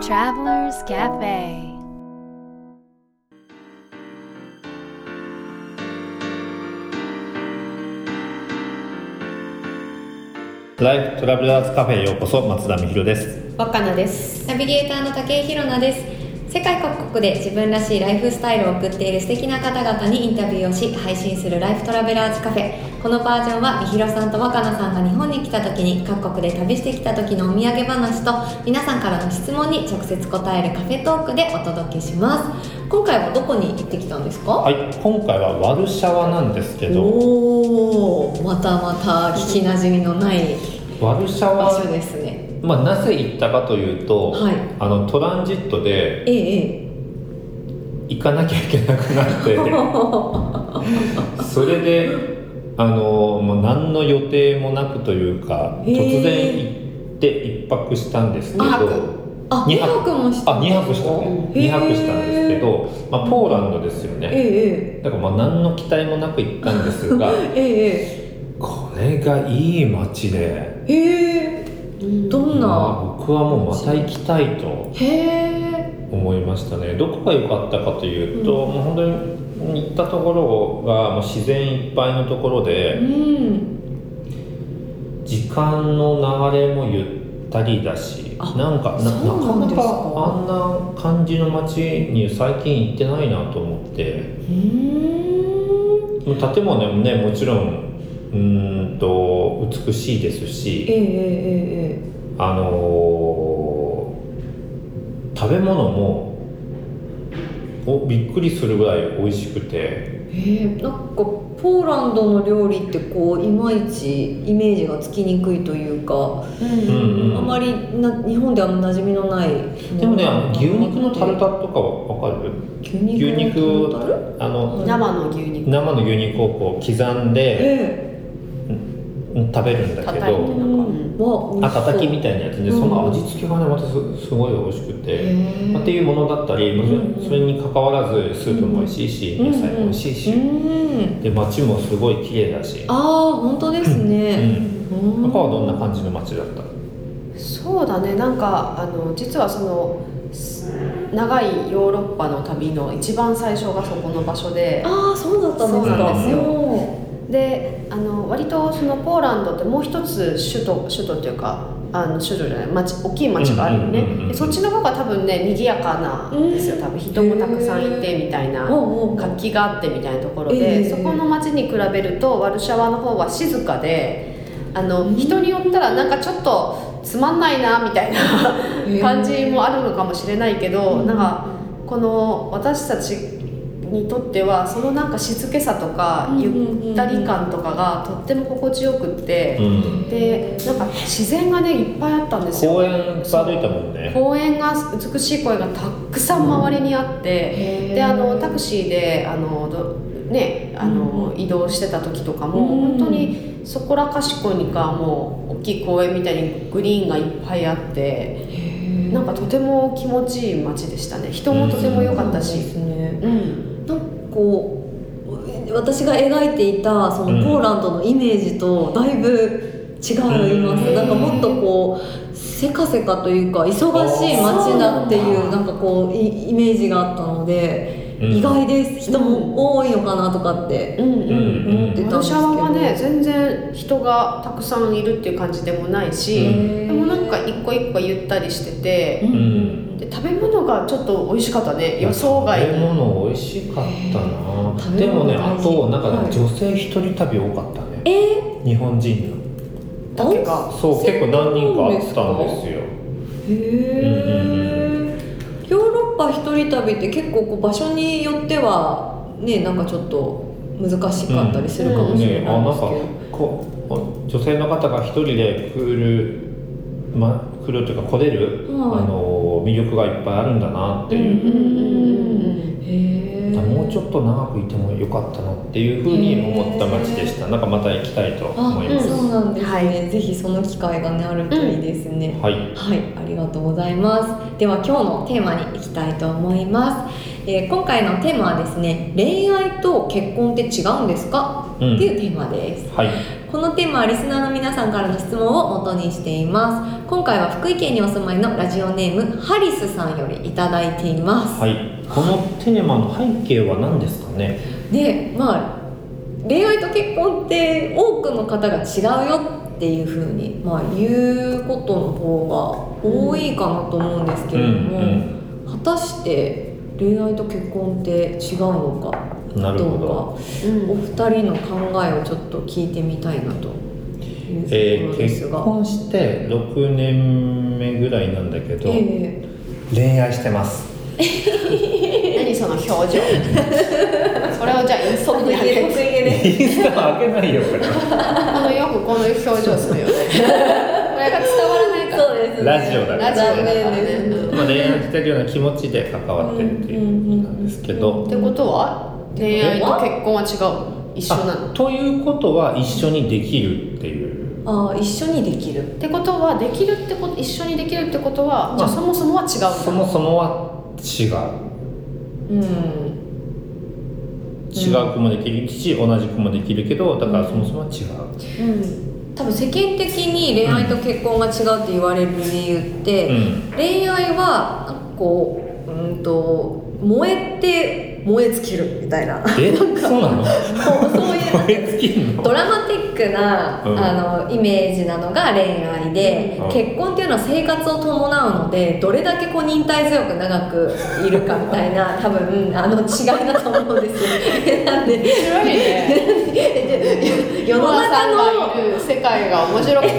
Travelers Cafe. ライフトラベラーズカフェへようこそ松田美弘です。若菜です。ナビゲーターの武井宏奈です世界各国で自分らしいライフスタイルを送っている素敵な方々にインタビューをし配信するライフトラベラーズカフェ。このバージョンはみひろさんと若菜さんが日本に来た時に各国で旅してきた時のお土産話と皆さんからの質問に直接答えるカフェトークでお届けします。今回はどこに行ってきたんですか？はい今回はワルシャワなんですけど。おおまたまた聞きなじみのないワルシャ場ワ所ですねまあ、なぜ行ったかというと、はい。あのトランジットでえええ行かなきゃいけなくなって それであのもう何の予定もなくというかへー突然行って一泊したんですけどあ二2泊もしたあ2泊したね。へー。2泊したんですけど、まあ、ポーランドですよね。ええだからまあ何の期待もなく行ったんですがえええこれがいい街でえええどんな？まあ僕はもうまた行きたいとへえ。思いましたね。どこが良かったかというと、もう本当に行ったところがもう自然いっぱいのところうでん。時間の流れもゆったりだしあなんかなか？なかあんな感じの街に最近行ってないなと思って。うん建物もねもちろんうーんと美しいですえしええええ。あのー食べ物もおびっくりするぐらい美味しくて。えええなんかポーランドの料理ってこういまいちイメージがつきにくいというか、うんうん。あまりな日本では馴染みのない。でもねあの牛肉のタルタルとかはわかる？牛肉牛肉あの生の牛肉。生の牛肉をこう刻んでえうん食べるんだけどうんわあたたきみたいなやつでうんその味付けがねまたすすごい美味しくて、へまあっていうものだったりそれに関わらずスープも美味しいしうん。野菜も美味しいしうんで街もすごい綺麗だし。ああ本当ですね、うん。中はどんな感じの街だった？そうだね。なんかあの実はそのす長いヨーロッパの旅の一番最初がそこの場所で。ああそうだったんですか。そうなんですよ。おであの割とそのポーランドってもう一つ首都首都っていうかあの首都じゃない町大きい町があるよね。うんそっちの方が多分ね賑やかなんですよ多分。人もたくさんいてみたいな活気があってみたいなところえで、えそこの町に比べるとワルシャワの方は静かであの人によったらなんかちょっとつまんないなみたいなえ感じもあるのかもしれないけど、うん。なんかこの私たちにとってはそのなんか静けさとかうんゆったり感とかがとっても心地よくって、うん。でなんか自然がねいっぱいあったんですよ。公園いっぱい歩いたもんね。公園が美しい公園がたくさん周りにあって、へーであのタクシーであのどねあの、移動してた時とかも、うん本当にそこらかしこにかもう大きい公園みたいにグリーンがいっぱいあってなんかとても気持ちいい街でしたね。人もとても良かったし。うんなんかこう私が描いていたそのポーランドのイメージとだいぶ違います、うん。なんかもっとこうせかせかというか忙しい街だっていうなんかこうイイメージがあったので、うん。意外です人も多いのかなとかってうんうんうん。思ってたんですけど、ワルシャワはね全然人がたくさんいるっていう感じでもないし、でもなんか一個一個ゆったりしてて、うん。うんで食べ物がちょっと美味しかったね。予想外食べに物美味しかったへなーでもねあとなんかね、はい。女性一人旅多かったね。え？日本人の。だけがそう結構何人かあったんですよ。ー、へえ、ヨーロッパ一人旅って結構こう場所によってはねなんかちょっと難しかったりするかもしれないですけど、こう女性の方が一人で来るま来るというか来れる、はい。あの魅力がいっぱいあるんだなっていう、うんうんうんへえもうちょっと長くいてもよかったなっていうふうに思った街でした。なんかまた行きたいとあ思います、そうなんですね、はい。ぜひその機会がねあるといいですね、はい。はい、ありがとうございます。では今日のテーマに行きたいと思います。えー今回のテーマはですね、恋愛と結婚って違うんですか、うん。っていうテーマです。はい。このテーマはリスナーの皆さんからの質問を元にしています今回は福井県にお住まいのラジオネームハリスさんよりいただいています。はい。このテーマの背景は何ですかね？でまあ恋愛と結婚って多くの方が違うよっていうふうに、まあ、言うことの方が多いかなと思うんですけれども、うん果たして恋愛と結婚って違うのかどどうか。お二人の考えをちょっと聞いてみたいなとえー結婚して6年目ぐらいなんだけど、え恋愛してます。何その表情。それをじゃあインスタにー、得意げ上げて インスタは開けないよこれ。はこのよくこの表情するよね。これが伝わらないから。そうですねラジオだから。ラジオだから残念ね。ですまあ、恋愛してるような気持ちで関わってるっていうことなんですけど、ってことは恋愛と結婚は違う？一緒なの？あということは一緒にできるっていうああ一緒にできる。ってことはできるってこと一緒にできるってことはじゃあまあそもそもは違うそもそもは違う。うん。違う子もできるし、同じ子もできるけどだからそもそもは違う、うん。多分世間的に恋愛と結婚が違うって言われる理由って、うん。恋愛はこううんと燃えて燃え尽きるみたいな。え？そうなの？そうそういうなの燃え尽きんのドラマティックな、うん。あのイメージなのが恋愛で、うん。結婚っていうのは生活を伴うのでどれだけこう忍耐強く長くいるかみたいな 多分あの違いだと思うんですよ。なんで面白いね。世の中んの世界が面白くて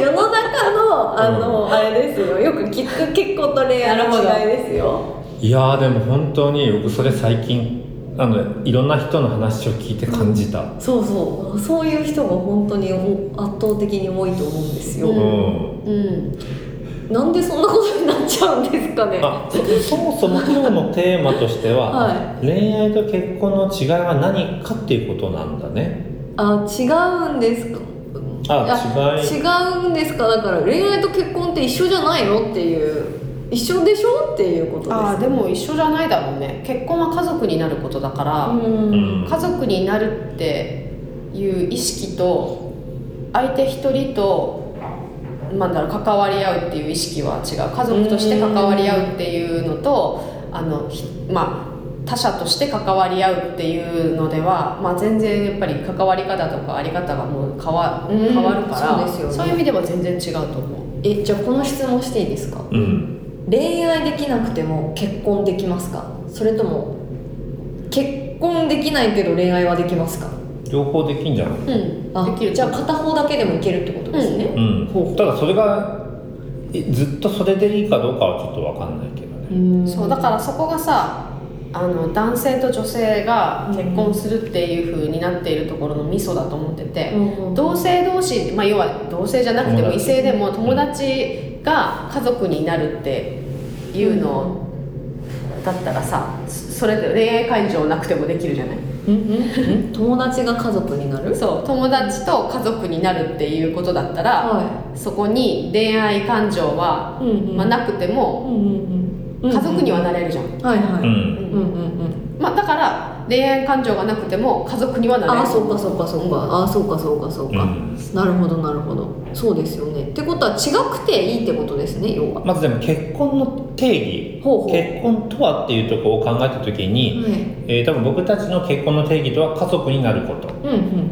世の中のあの、あれですよ。よく聞く結婚と恋愛の違いですよいやーでも本当に僕それ最近あのいろんな人の話を聞いて感じた、そうそう。そういう人が本当にお圧倒的に多いと思うんですよ、うん。うん。うんなんでそんなことになっちゃうんですかね。あそそもそも今日のテーマとしては、は恋愛と結婚の違いは何かっていうことなんだね。あ違うんですか？あ違い。違うんですか？だから恋愛と結婚って一緒じゃないのっていう一緒でしょ？っていうことです。ああでも一緒じゃないだろうね。結婚は家族になることだから、家族になるっていう意識と相手一人となんだろう関わり合うっていう意識は違う。家族として関わり合うっていうのとあのひまあ他者として関わり合うっていうのでは、まあ、全然やっぱり関わり方とかあり方がもう変わうん。変わるから、そうですよね。そういう意味では全然違うと思う。えじゃあこの質問していいですか？うん恋愛できなくても結婚できますか？それとも結婚できないけど恋愛はできますか？両方できんじゃない？うん。あできる。じゃあ片方だけでもいけるってことですね、うん。ただそれがえずっとそれでいいかどうかはちょっと分かんないけどね、ん。そうだからそこがさあの男性と女性が結婚するっていう風になっているところのミソだと思ってて、うん同性同士、まあ、要は同性じゃなくても異性でも友達が家族になるっていうのだったらさそれで恋愛感情なくてもできるじゃない？うんうんうん。友達が家族になる？そう友達と家族になるっていうことだったら、はそこに恋愛感情は、い、うんうん。まあ、なくてもうんうんうん家族にはなれるじゃん、はいはい、うんうんうんうん。まあ、だから恋愛感情がなくても家族にはなれる。ああそうかそうかそうか、ああそうかそうかそうか、うん。なるほどなるほど。そうですよね。ってことは違くていいってことですね要は、まずでも結婚の定義。ほうほう。結婚とはっていうところを考えた時に、はい。えー多分僕たちの結婚の定義とは家族になること。うんうん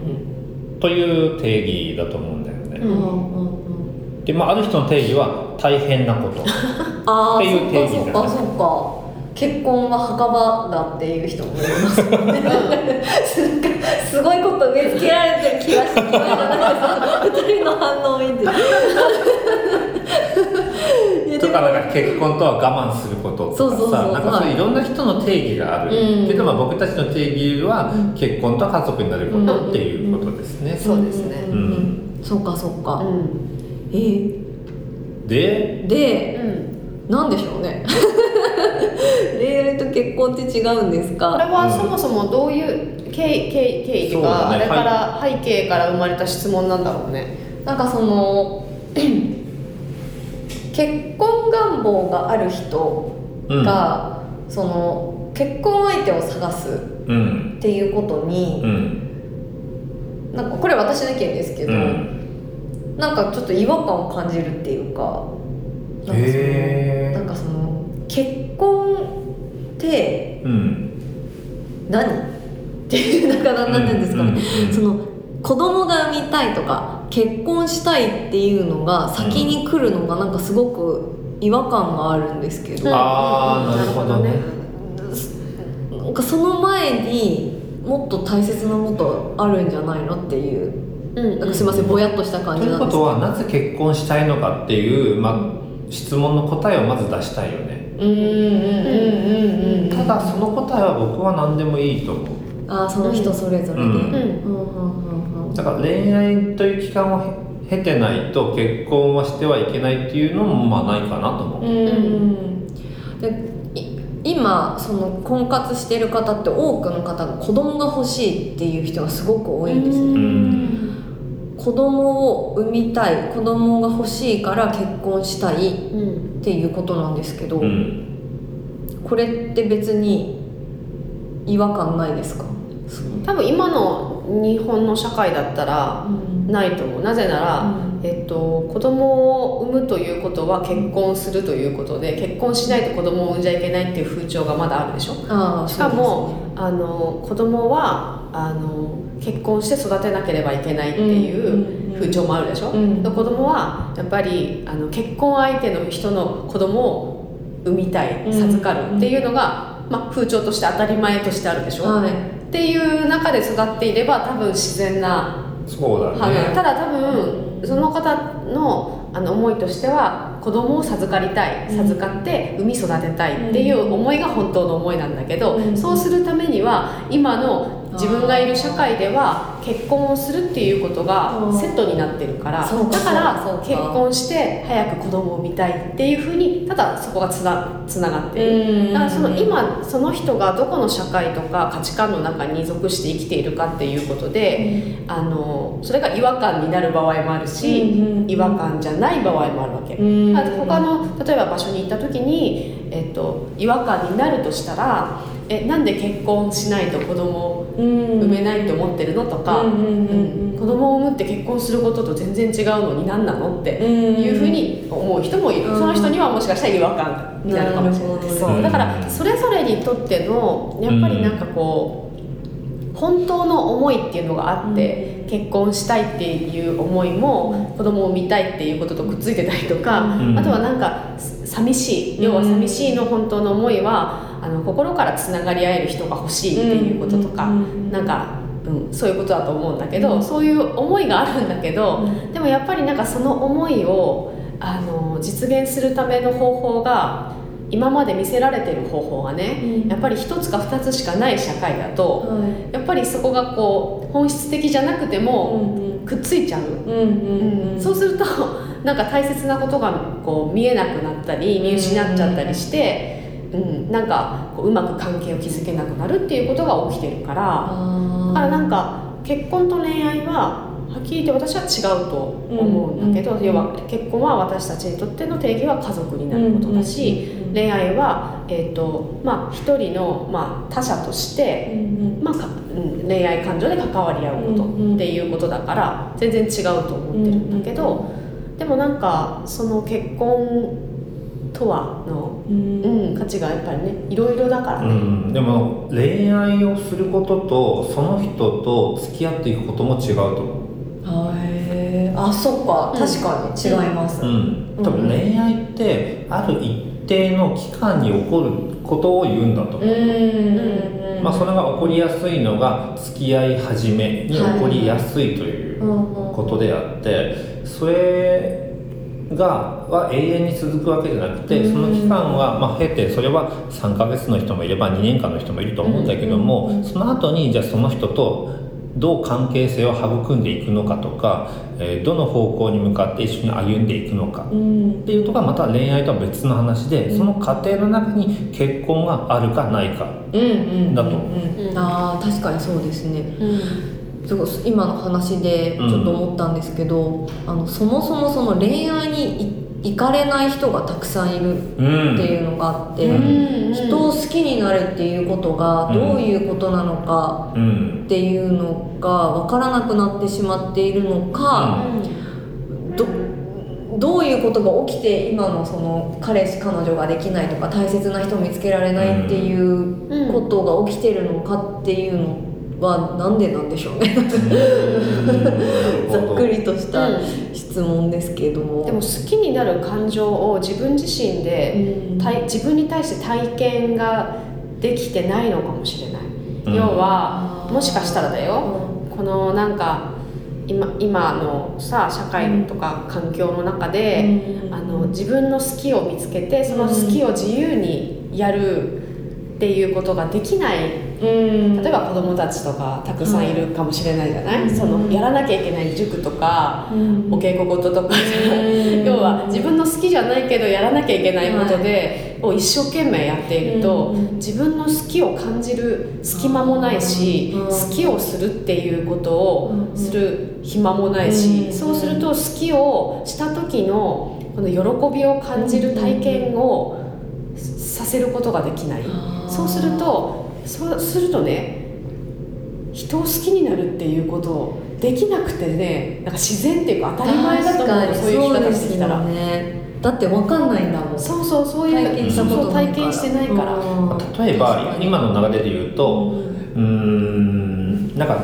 という定義だと思うんだよね、うんうんうん。うんでまあある人の定義は大変なこと。ああっていう定義そっかそっかそっか結婚は墓場だっていう人もいます。すごいこと植え付けられてる気がしてきましたなんかその二人の反応を見て。とかなんか結婚とは我慢することとかそうそうそう。さなんかそういうい。ろんな人の定義がある、うん。けどまあ僕たちの定義はうん。結婚と家族になることっていうことですね、そうですね。んんん。そうかそうか、うん。えー。ででうん。なんでしょうね恋愛と結婚って違うんですこれかはそもそもどういう経緯経緯経緯とか、ね。あれから、背景から生まれた質問なんだろうね。なんかその 結婚願望がある人が、その結婚相手を探すうん。っていうことに、うん。なんかこれ私の意見ですけど、うん。なんかちょっと違和感を感じるっていうかなんかそのへーなんかその結婚ってうん何っていうなんていうんですかね、うん。うんうんその子供が産みたいとか結婚したいっていうのが先に来るのがなんかすごく違和感があるんですけど、ああなるほどね。なんかその前にもっと大切なことあるんじゃないのっていう。うんなんかすいませんぼやっとした感というじなんですけど。ことはなぜ結婚したいのかっていう、まあ、質問の答えをまず出したいよねうんうんうんうんうんただその答えは僕は何でもいいと思うああその人それぞれで、うん。うん。うんうんうんだから恋愛という期間を経てないと結婚はしてはいけないっていうのもまあないかなと思う、うん。でい今その婚活してる方って多くの方が子供が欲しいっていう人がすごく多いんですね、うん。子供を産みたい子供が欲しいから結婚したいっうんていうことなんですけど、うん。これって別に違和感ないですか？多分今の日本の社会だったらうん。ないと思う。なぜなら、うん。えっと、子供を産むということは結婚するということで結婚しないと子供を産んじゃいけないっていう風潮がまだあるでしょ？しかもそうあの子供はあの結婚して育てなければいけないっていうんうんうん。う風潮もあるでしょ、うん。で子供はやっぱりあの結婚相手の人の子供を産みたいうん。授かるっていうのが、まあ、風潮として当たり前としてあるでしょ、はいっていう中で育っていれば多分自然なそうだね。ただ多分その方のあの思いとしては子供を授かりたいうん。授かって産み育てたいっていう思いが本当の思いなんだけど、うん。そうするためには今の自分がいる社会では結婚をするっていうことがうん。セットになってるからだから結婚して早く子供を産みたいっていうふうにただそこがつなつながってる。だからその今その人がどこの社会とか価値観の中に属して生きているかっていうことで、あのそれが違和感になる場合もあるし、違和感じゃない場合もあるわけ、他の例えば場所に行った時に、えっと、違和感になるとしたらえなんで結婚しないと子供産めないと思ってるの？とか、子供を産むって結婚することと全然違うのに何なの？ってうん。いうふうに思う人もいる、うん。その人にはもしかしたら違和感になるかもしれない。そう。だからそれぞれにとってのやっぱりなんかこう本当の思いっていうのがあって、結婚したいっていう思いも子供を産みたいっていうこととくっついてたりとか、うん。あとはなんか寂しい。要は寂しいの本当の思いはあの心からつながり合える人が欲しいっていうこととか、なんか、うん、そういうことだと思うんだけど、そういう思いがあるんだけど、うん。でもやっぱりなんかその思いをあの実現するための方法が今まで見せられてる方法がね、うん。やっぱり一つか二つしかない社会だと、はい。やっぱりそこがこう本質的じゃなくてもうんくっついちゃう、そうするとなんか大切なことがこう見えなくなったり見失っちゃったりして、うん、なんかこううまく関係を築けなくなるっていうことが起きてるから。あだからなんか結婚と恋愛ははっきり言って私は違うと思うんだけど、うん要は結婚は私たちにとっての定義は家族になることだし、うん恋愛は、えーとまあ、一人の、まあ、他者として、うんまあ恋愛感情で関わり合うことっていうことだから全然違うと思ってるんだけど、でもなんかその結婚とはの、うん。うん、価値がやっぱりねいろいろだからうね。ん、でも恋愛をすることとその人と付き合っていくことも違うと思う。あへー。あそっか。うん。確かに違います、うん、多分恋愛ってある一定の期間に起こることを言うんだと思う、うん。まあ、それが起こりやすいのが付き合い始めに起こりやすいということであってそれがは永遠に続くわけじゃなくてうんその期間は、まあ、経てそれは3ヶ月の人もいれば2年間の人もいると思うんだけどうんもその後にじゃあその人とどう関係性を育んでいくのかとか、えーどの方向に向かって一緒に歩んでいくのかうん。っていう。ところはまた恋愛とは別の話でその過程の中に結婚があるかないかうんうんだとあ確かにそうですね。うんすごい今の話でちょっと思ったんですけど、あのそもそもその恋愛に行かれない人がたくさんいるっていうのがあって、うん。人を好きになるっていうことがどういうことなのかうん。っていうのが分からなくなってしまっているのか、どどういうことが起きて今のその彼氏彼女ができないとか大切な人を見つけられないっていうことが起きてるのかっていうのはなんでなんでしょうね。ざっくりとしたうん質問ですけれど。も。でも好きになる感情を自分自身でうん。体自分に対して体験ができてないのかもしれない、うん。要はもしかしたらだよ、このなんか今今のさ社会とか環境の中で、うん。あの自分の好きを見つけてその好きを自由にやるっていうことができない。うん。例えば子供たちとかたくさんいるかもしれないじゃない、うん。そのやらなきゃいけない塾とか、うん。お稽古事とか、うん。要は自分の好きじゃないけどやらなきゃいけないことで、を一生懸命やっていると、うん。自分の好きを感じる隙間もないし、うん。好きをするっていうことをうんする暇もないし、うん。そうすると好きをした時のこの喜びを感じる体験をさせることができない。そうするとそうするとね人を好きになるっていうことをできなくてねなんか自然っていうか当たり前だと思うそういう生き方してきたら。そうですよね。だって分かんないんだもん。そうそうそういう体験したこと体験してないから、うん。例えば今の流れで言うとうーんなんか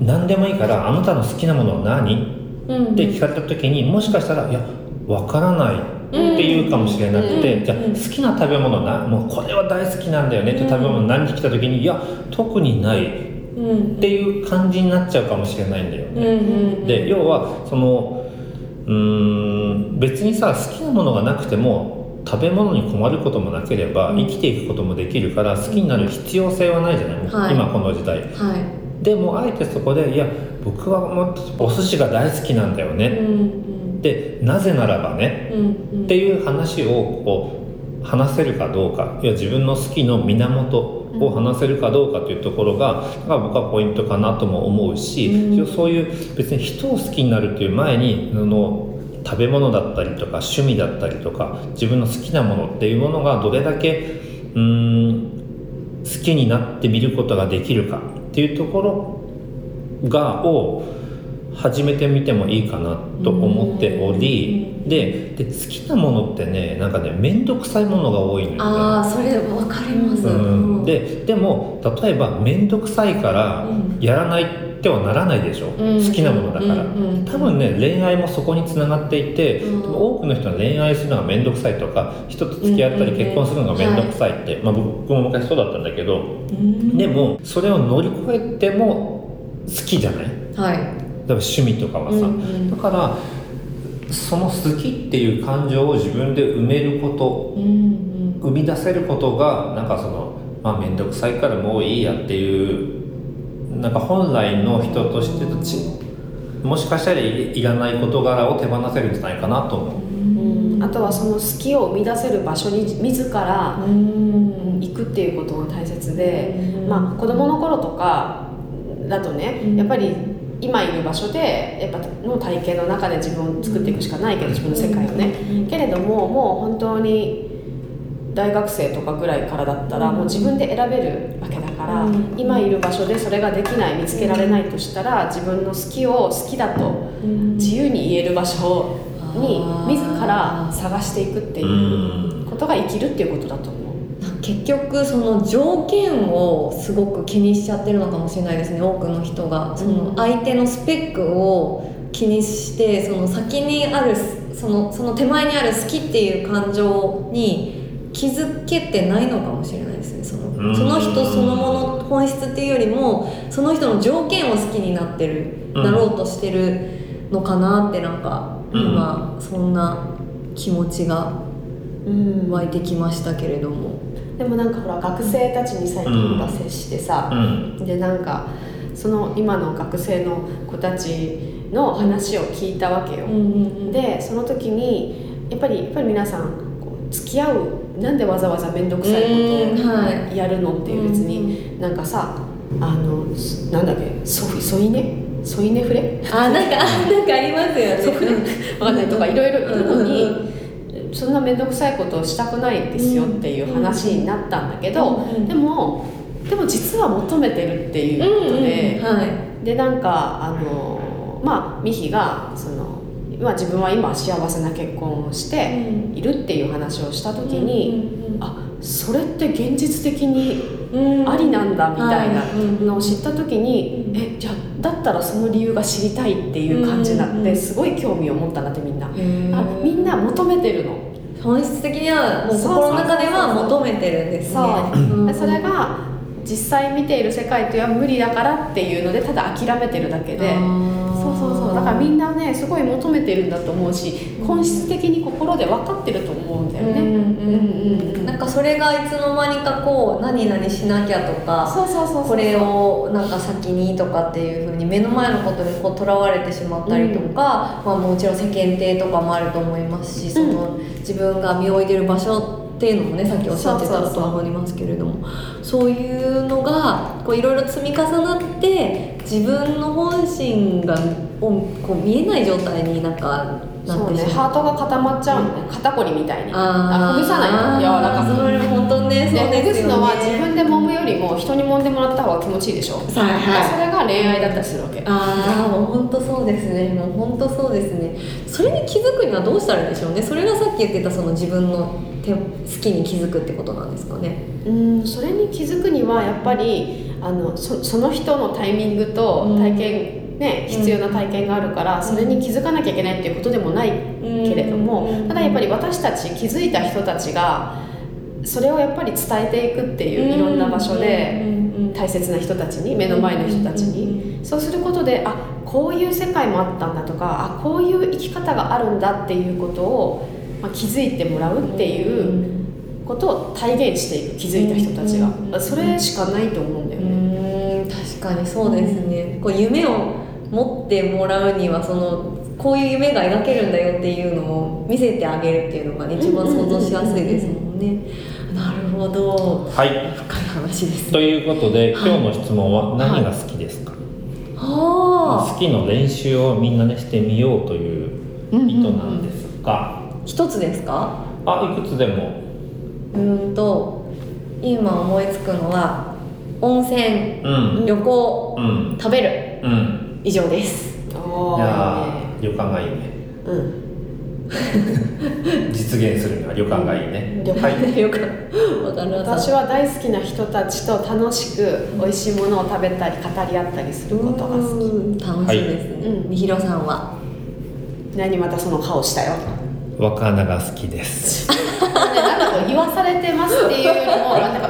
何でもいいからあなたの好きなものは何？うん。って聞かれた時にもしかしたら「いやわからない」って言うかもしれなくて、うん。じゃあ好きな食べ物なもうこれは大好きなんだよねって食べ物何って来た時に「いや特にない」っうん。ていう感じになっちゃうかもしれないんだよね。んで要はそのうーん別にさ好きなものがなくても食べ物に困ることもなければうん。生きていくこともできるから好きになる必要性はないじゃない、はい。今この時代。はい。でもあえてそこで「いや僕はもうお寿司が大好きなんだようね」んでなぜならばねうんうん。っていう話をこう話せるかどうかいや自分の好きの源を話せるかどうかというところがが僕はポイントかなとも思うし、うん。そういう別に人を好きになるっていう前にあの食べ物だったりとか趣味だったりとか自分の好きなものっていうものがどれだけうーん好きになってみることができるかっていうところがを始めてみてもいいかなと思っておりでで好きなものってねなんかね面倒くさいものが多いのよね。ああそれ分かります。うん、ででも例えば面倒くさいからうん。やらないってはならないでしょ、うん。好きなものだから、うん。うん。多分ね恋愛もそこにつながっていて、多くの人は恋愛するのが面倒くさいとか人と付き合ったりうんうんうん。結婚するのが面倒くさいって、まあ、僕も昔そうだったんだけど、うん。でもそれを乗り越えても好きじゃない？はい例えば趣味とかはさ、うんうん。だからその好きっていう感情を自分で埋めることうんうん。生み出せることがなんかそのまあ面倒くさいからもういいやっていうなんか本来の人としてとちもしかしたらいいらない事柄を手放せるんじゃないかなと思う。うん。あとはその好きを生み出せる場所に自らうん。行くっていうことが大切で、うん。まあ子供の頃とかだとね、うん。やっぱり今いる場所でやっぱの体験の中で自分を作っていくしかないけど自分の世界をね、うん。けれどももう本当に大学生とかぐらいからだったらうん。もう自分で選べるわけだから、うん。今いる場所でそれができない見つけられないとしたら自分の好きを好きだとうん。自由に言える場所に自ら探していくっていうことが生きるっていうことだと思う。結局その条件をすごく気にしちゃってるのかもしれないですね多くの人が。その相手のスペックを気にしてその先にあるそのその手前にある好きっていう感情に気づけてないのかもしれないですね。そうん。のその人そのもの本質っていうよりもその人の条件を好きになってるうんなろうとしてるのかなってなんか今そんな気持ちがうん。湧いてきましたけれども。でもなんかほら学生たちに最近また接してさ、うん。でなんかその今の学生の子たちの話を聞いたわけよ、でその時にやっぱりやっぱり皆さんこう付き合うなんでわざわざ面倒くさいことをやるのっていう別になんかさあのすなんだっけそ添い寝？添い寝触れあなんかあなんかありますよね。わかんないとかいろいろいるのに、そんな面倒くさいことをしたくないですよっていう話になったんだけど、うんでもでも実は求めてるっていうことで、はい。でなんかあのまあミヒがその、まあ、自分は今幸せな結婚をしているっていう話をした時に、あそれって現実的にうん。ありなんだみたいなはいのを知った時に、うんえじゃあだったらその理由が知りたいっていう感じになって、うんすごい興味を持ったなってみんな、あみんな求めてるの、本質的にはもう心の中では求めてるんですね。それが実際見ている世界とは無理だからっていうのでただ諦めてるだけでだからみんなねすごい求めてるんだと思うし本質的に心で分かってると思うんだよね、うんうんうんうん。なんかそれがいつの間にかこう何々しなきゃとかそうそうそうそうこれをなんか先にとかっていうふうに目の前のことにこうとらわれてしまったりとか、まあ、もちろん世間体とかもあると思いますしその自分が身を置いてる場所っていうのもねさっきおっしゃってたと思いますけれどもそういうのがこういろいろ積み重なって自分の本心がをこう見えない状態になんかなそうねってしまう。ハートが固まっちゃうのね。肩こりみたいに。あー。ほぐさないと。柔らかくそれ本当ねそうでほぐですのは自分で揉むよりも人に揉んでもらった方が気持ちいいでしょ、はいそれが恋愛だったりするわけ。ああもう本当そうですね。もう本当そうですね。それに気づくにはどうしたらいいんでしょうね。それがさっき言ってたその自分の手好きに気づくってことなんですかね。うんそれに気づくにはやっぱりあのそその人のタイミングとうん。体験、ね必要な体験があるから、それに気づかなきゃいけないっていうことでもないけれども、うん。ただやっぱり私たち気づいた人たちがそれをやっぱり伝えていくっていういろんな場所で大切な人たちに目の前の人たちに。そうすることであこういう世界もあったんだとかあこういう生き方があるんだっていうことを、まあ、気づいてもらうっていうことを体現していく気づいた人たちうん。がそれしかないと思うんだようね。ん。確かにそうですね、こう夢を持ってもらうにはそのこういう夢が描けるんだよっていうのを見せてあげるっていうのがね一番想像しやすいですもんね。なるほど。はい。深い話ですね。ということで今日の質問は何が好きですか、はあ好きの練習をみんなでしてみようという意図なんですが、一つですか？あいくつでも。うーんと今思いつくのは温泉うん。旅行うん。食べる。うん以上です。いやいいねー旅館がいいね。うん。実現するには旅館がいいね。旅館はい。よくわかります私は大好きな人たちと楽しく美味しいものを食べたり語り合ったりすることが好き。うん。楽しいですね、はい。みひろさんは？何またその顔したよ。若菜が好きです。なんかこう言わされてますっていうよりも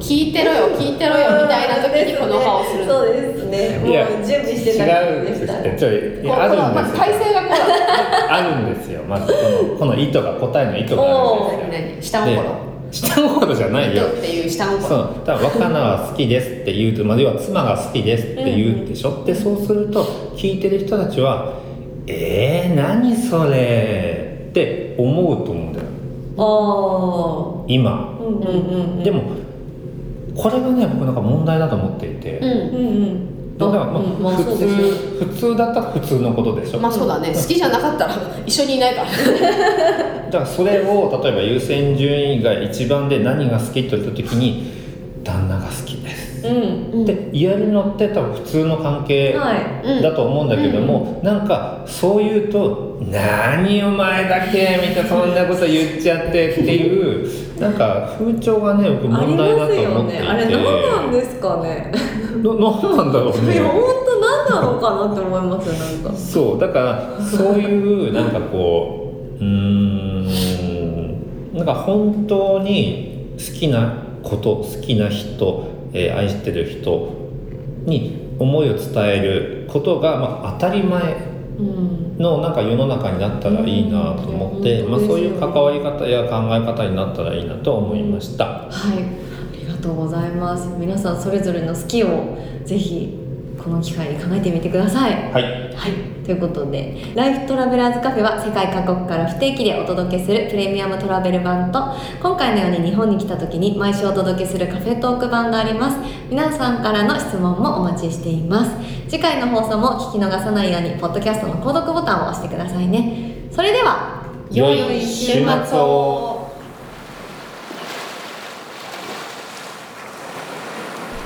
聞いてろよ聞いてろよみたいな時にこの顔する。のそうですね。もういや準備してた違うでしたちょいいあるんですよ。のまず体勢がこうだ あるんですよ。まずこのこの意図が答えの意図があるんですよ。何？下心。で下心じゃないよ。っていう下心。そう。だから若菜は好きですって言うとまでは妻が好きですって言うでしょ、でそうすると聞いてる人たちは「えー、何それ」って思うと思うんだよ。あ今。あうんうんうん。でもこれがね僕なんか問題だと思っていて、うん。うんうん。だからまあうん。まあ普通普通だったら普通のことでしょ、まあそうだね。好きじゃなかったら一緒にいないから。だからそれを例えば優先順位が一番で何が好きと言った時に旦那が好きうん。って言えるのって多分普通の関係はい。うん。だと思うんだけども、なんかそう言うと「何お前だけ」みたいなそんなこと言っちゃってっていう なんか風潮がね僕問題だと思っていて。ね。あれ何なんですかね。な何なんだろういやね本当何なのかなって思いますよなんか。そうだからそういうなんかこううーんなんか本当に好きなこと好きな人、えー愛してる人に思いを伝えることが、まあ、当たり前うん。のなんか世の中になったらいいなと思って、うん。まあ、そういう関わり方や考え方になったらいいなと思いました。はい。ありがとうございます。皆さんそれぞれの好きをぜひこの機会に考えてみてください。はい。はい、ということでライフトラベラーズカフェは世界各国から不定期でお届けするプレミアムトラベル版と今回のように日本に来た時に毎週お届けするカフェトーク版があります。皆さんからの質問もお待ちしています。次回の放送も聞き逃さないようにポッドキャストの購読ボタンを押してくださいね。それでは良い週末を